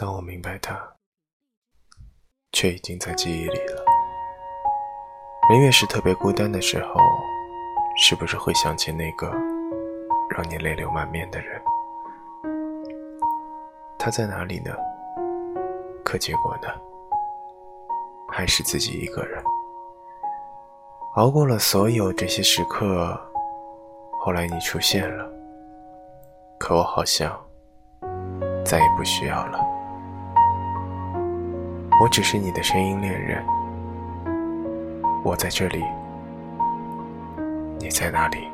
当我明白它，却已经在记忆里了。人越是特别孤单的时候，是不是会想起那个让你泪流满面的人？他在哪里呢？可结果呢？还是自己一个人熬过了所有这些时刻。后来你出现了，可我好像再也不需要了。我只是你的声音恋人，我在这里，你在哪里？